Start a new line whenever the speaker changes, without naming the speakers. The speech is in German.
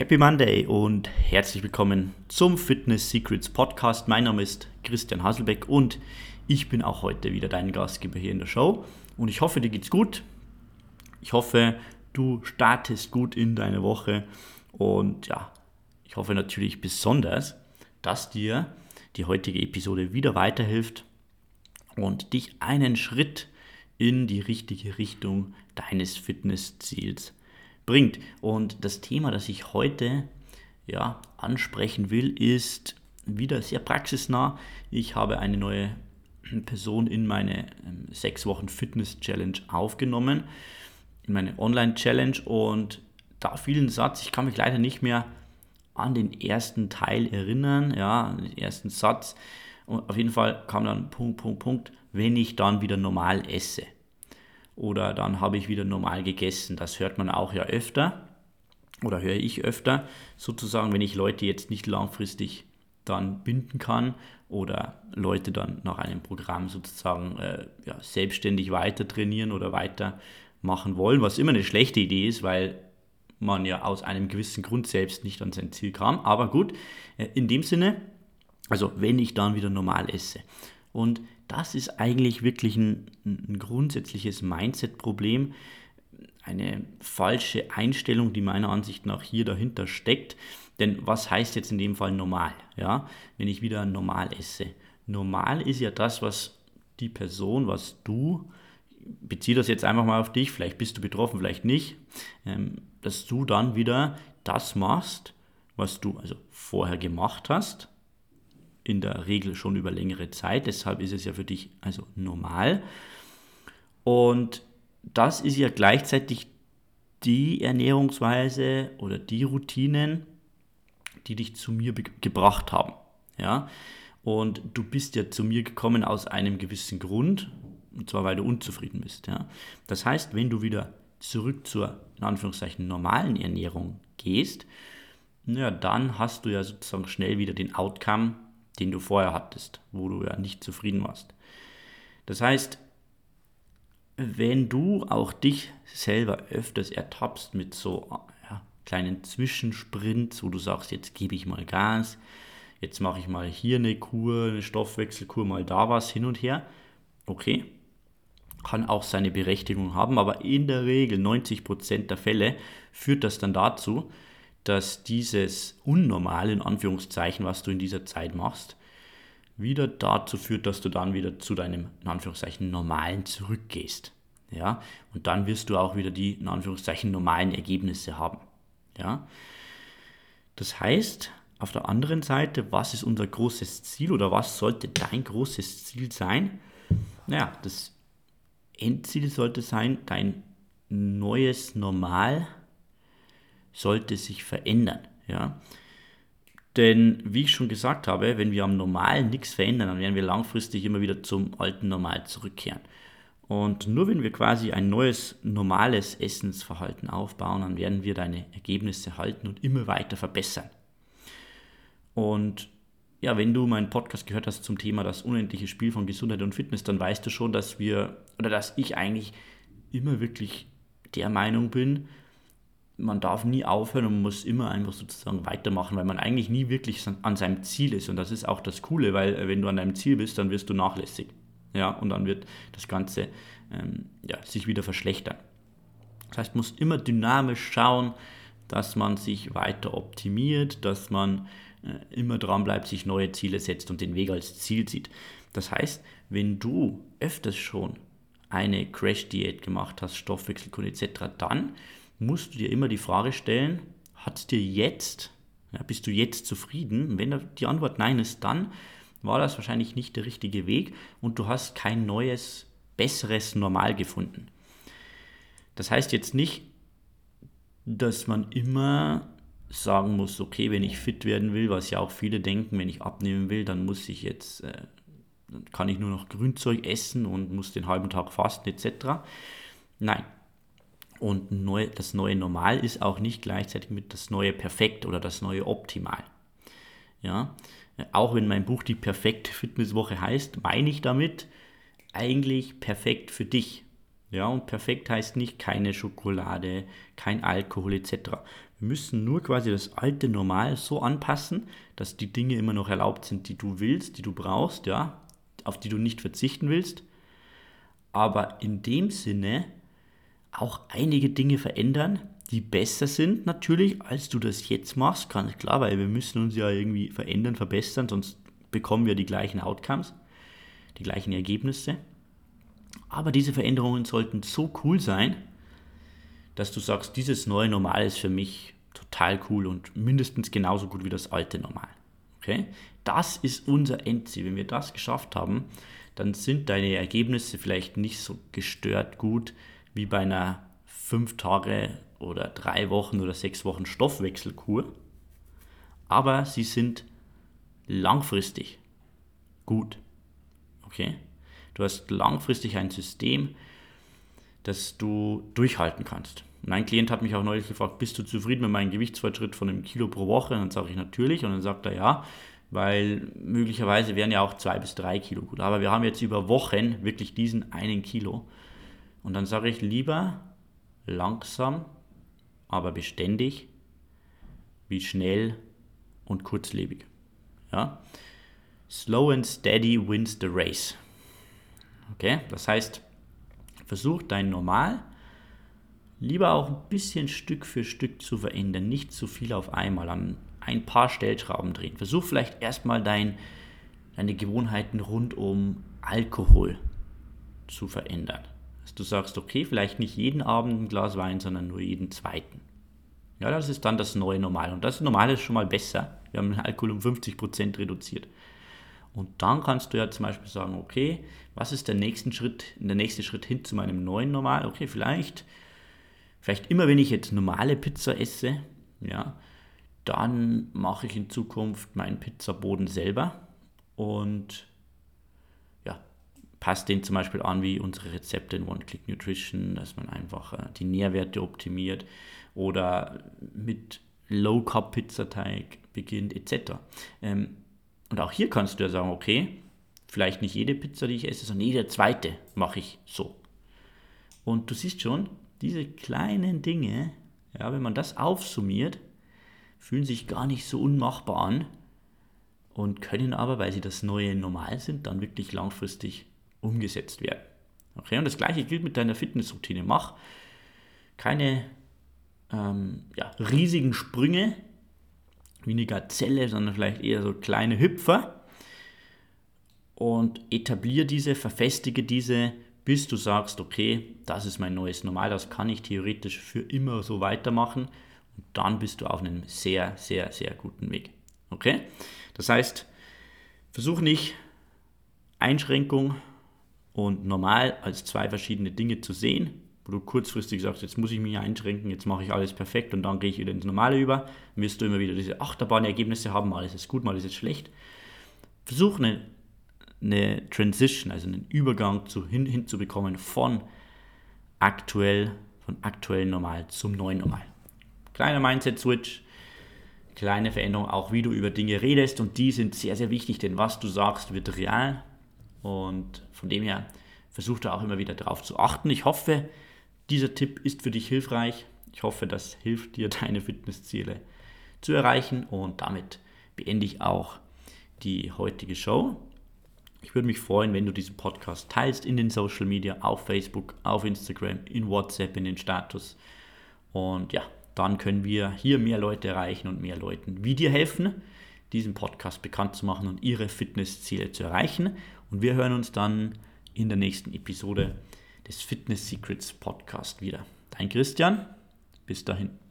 Happy Monday und herzlich willkommen zum Fitness Secrets Podcast. Mein Name ist Christian Haselbeck und ich bin auch heute wieder dein Gastgeber hier in der Show. Und ich hoffe, dir geht's gut. Ich hoffe, du startest gut in deine Woche. Und ja, ich hoffe natürlich besonders, dass dir die heutige Episode wieder weiterhilft und dich einen Schritt in die richtige Richtung deines Fitnessziels bringt. Und das Thema, das ich heute ja, ansprechen will, ist wieder sehr praxisnah. Ich habe eine neue Person in meine ähm, sechs Wochen Fitness Challenge aufgenommen, in meine Online Challenge und da fiel ein Satz, ich kann mich leider nicht mehr an den ersten Teil erinnern, ja, den ersten Satz. Und auf jeden Fall kam dann Punkt, Punkt, Punkt, wenn ich dann wieder normal esse oder dann habe ich wieder normal gegessen. Das hört man auch ja öfter oder höre ich öfter, sozusagen, wenn ich Leute jetzt nicht langfristig dann binden kann oder Leute dann nach einem Programm sozusagen äh, ja, selbstständig weiter trainieren oder weiter machen wollen, was immer eine schlechte Idee ist, weil man ja aus einem gewissen Grund selbst nicht an sein Ziel kam. Aber gut, äh, in dem Sinne, also wenn ich dann wieder normal esse. Und das ist eigentlich wirklich ein, ein grundsätzliches Mindset-Problem, eine falsche Einstellung, die meiner Ansicht nach hier dahinter steckt. Denn was heißt jetzt in dem Fall normal? Ja, wenn ich wieder normal esse. Normal ist ja das, was die Person, was du, beziehe das jetzt einfach mal auf dich, vielleicht bist du betroffen, vielleicht nicht, ähm, dass du dann wieder das machst, was du also vorher gemacht hast, in der Regel schon über längere Zeit. Deshalb ist es ja für dich also normal. Und das ist ja gleichzeitig die Ernährungsweise oder die Routinen, die dich zu mir gebracht haben. Ja? Und du bist ja zu mir gekommen aus einem gewissen Grund, und zwar weil du unzufrieden bist. Ja? Das heißt, wenn du wieder zurück zur in Anführungszeichen normalen Ernährung gehst, ja, dann hast du ja sozusagen schnell wieder den Outcome, den du vorher hattest, wo du ja nicht zufrieden warst. Das heißt, wenn du auch dich selber öfters ertappst mit so ja, kleinen Zwischensprints, wo du sagst, jetzt gebe ich mal Gas, jetzt mache ich mal hier eine Kur, eine Stoffwechselkur, mal da was hin und her, okay, kann auch seine Berechtigung haben, aber in der Regel 90% der Fälle führt das dann dazu, dass dieses Unnormale, in Anführungszeichen, was du in dieser Zeit machst, wieder dazu führt, dass du dann wieder zu deinem, in Anführungszeichen, Normalen zurückgehst. Ja, und dann wirst du auch wieder die, in Anführungszeichen, normalen Ergebnisse haben. Ja, das heißt, auf der anderen Seite, was ist unser großes Ziel oder was sollte dein großes Ziel sein? Naja, das Endziel sollte sein, dein neues Normal sollte sich verändern. Ja? Denn wie ich schon gesagt habe, wenn wir am Normalen nichts verändern, dann werden wir langfristig immer wieder zum alten Normal zurückkehren. Und nur wenn wir quasi ein neues, normales Essensverhalten aufbauen, dann werden wir deine Ergebnisse halten und immer weiter verbessern. Und ja, wenn du meinen Podcast gehört hast zum Thema das unendliche Spiel von Gesundheit und Fitness, dann weißt du schon, dass wir oder dass ich eigentlich immer wirklich der Meinung bin, man darf nie aufhören und muss immer einfach sozusagen weitermachen, weil man eigentlich nie wirklich an seinem Ziel ist. Und das ist auch das Coole, weil äh, wenn du an deinem Ziel bist, dann wirst du nachlässig. Ja, und dann wird das Ganze ähm, ja, sich wieder verschlechtern. Das heißt, man muss immer dynamisch schauen, dass man sich weiter optimiert, dass man äh, immer dran bleibt, sich neue Ziele setzt und den Weg als Ziel sieht. Das heißt, wenn du öfters schon eine Crash-Diät gemacht hast, Stoffwechselkur etc., dann musst du dir immer die Frage stellen, hat dir jetzt, ja, bist du jetzt zufrieden? Wenn die Antwort nein ist, dann war das wahrscheinlich nicht der richtige Weg und du hast kein neues, besseres Normal gefunden. Das heißt jetzt nicht, dass man immer sagen muss, okay, wenn ich fit werden will, was ja auch viele denken, wenn ich abnehmen will, dann muss ich jetzt, äh, kann ich nur noch Grünzeug essen und muss den halben Tag fasten etc. Nein, und neu, das neue Normal ist auch nicht gleichzeitig mit das neue Perfekt oder das neue Optimal. Ja, auch wenn mein Buch die perfekte Fitnesswoche heißt, meine ich damit eigentlich perfekt für dich. Ja, und perfekt heißt nicht keine Schokolade, kein Alkohol etc. Wir müssen nur quasi das alte Normal so anpassen, dass die Dinge immer noch erlaubt sind, die du willst, die du brauchst, ja, auf die du nicht verzichten willst. Aber in dem Sinne auch einige Dinge verändern, die besser sind natürlich, als du das jetzt machst. Ganz klar, weil wir müssen uns ja irgendwie verändern, verbessern, sonst bekommen wir die gleichen Outcomes, die gleichen Ergebnisse. Aber diese Veränderungen sollten so cool sein, dass du sagst, dieses neue Normal ist für mich total cool und mindestens genauso gut wie das alte Normal. Okay? Das ist unser Endziel. Wenn wir das geschafft haben, dann sind deine Ergebnisse vielleicht nicht so gestört gut wie bei einer 5 Tage oder 3 Wochen oder 6 Wochen Stoffwechselkur, aber sie sind langfristig gut. Okay? Du hast langfristig ein System, das du durchhalten kannst. Mein Klient hat mich auch neulich gefragt, bist du zufrieden mit meinem Gewichtsfortschritt von einem Kilo pro Woche? Und dann sage ich natürlich. Und dann sagt er ja, weil möglicherweise wären ja auch zwei bis drei Kilo gut. Aber wir haben jetzt über Wochen wirklich diesen einen Kilo. Und dann sage ich lieber langsam, aber beständig, wie schnell und kurzlebig. Ja? Slow and steady wins the race. Okay, das heißt, versuch dein Normal lieber auch ein bisschen Stück für Stück zu verändern, nicht zu viel auf einmal, an ein paar Stellschrauben drehen. Versuch vielleicht erstmal dein, deine Gewohnheiten rund um Alkohol zu verändern. Dass du sagst, okay, vielleicht nicht jeden Abend ein Glas Wein, sondern nur jeden zweiten. Ja, das ist dann das neue Normal. Und das Normale ist schon mal besser. Wir haben den Alkohol um 50% reduziert. Und dann kannst du ja zum Beispiel sagen, okay, was ist der nächste Schritt, der nächste Schritt hin zu meinem neuen Normal? Okay, vielleicht, vielleicht immer wenn ich jetzt normale Pizza esse, ja, dann mache ich in Zukunft meinen Pizzaboden selber und passt den zum Beispiel an wie unsere Rezepte in One-Click Nutrition, dass man einfach äh, die Nährwerte optimiert oder mit Low-Carb-Pizzateig beginnt etc. Ähm, und auch hier kannst du ja sagen, okay, vielleicht nicht jede Pizza, die ich esse, sondern jede zweite mache ich so. Und du siehst schon, diese kleinen Dinge, ja, wenn man das aufsummiert, fühlen sich gar nicht so unmachbar an und können aber, weil sie das neue Normal sind, dann wirklich langfristig umgesetzt werden. Okay, und das gleiche gilt mit deiner Fitnessroutine. Mach keine ähm, ja, riesigen Sprünge wie eine Gazelle, sondern vielleicht eher so kleine Hüpfer und etabliere diese, verfestige diese, bis du sagst, okay, das ist mein neues Normal, das kann ich theoretisch für immer so weitermachen und dann bist du auf einem sehr, sehr, sehr guten Weg. Okay? Das heißt, versuch nicht Einschränkung und normal als zwei verschiedene Dinge zu sehen, wo du kurzfristig sagst, jetzt muss ich mich einschränken, jetzt mache ich alles perfekt und dann gehe ich wieder ins Normale über, wirst du immer wieder diese Achterbahn-Ergebnisse haben, mal ist es gut, mal ist es schlecht. Versuch eine, eine Transition, also einen Übergang zu, hin, hinzubekommen von aktuell, von aktuell normal zum neuen Normal. Kleiner Mindset-Switch, kleine Veränderung, auch wie du über Dinge redest und die sind sehr, sehr wichtig, denn was du sagst, wird real und von dem her versuch da auch immer wieder darauf zu achten. Ich hoffe, dieser Tipp ist für dich hilfreich. Ich hoffe, das hilft dir, deine Fitnessziele zu erreichen und damit beende ich auch die heutige Show. Ich würde mich freuen, wenn du diesen Podcast teilst in den Social Media, auf Facebook, auf Instagram, in WhatsApp, in den Status. Und ja, dann können wir hier mehr Leute erreichen und mehr Leuten wie dir helfen, diesen Podcast bekannt zu machen und ihre Fitnessziele zu erreichen. Und wir hören uns dann in der nächsten Episode des Fitness Secrets Podcast wieder. Dein Christian, bis dahin.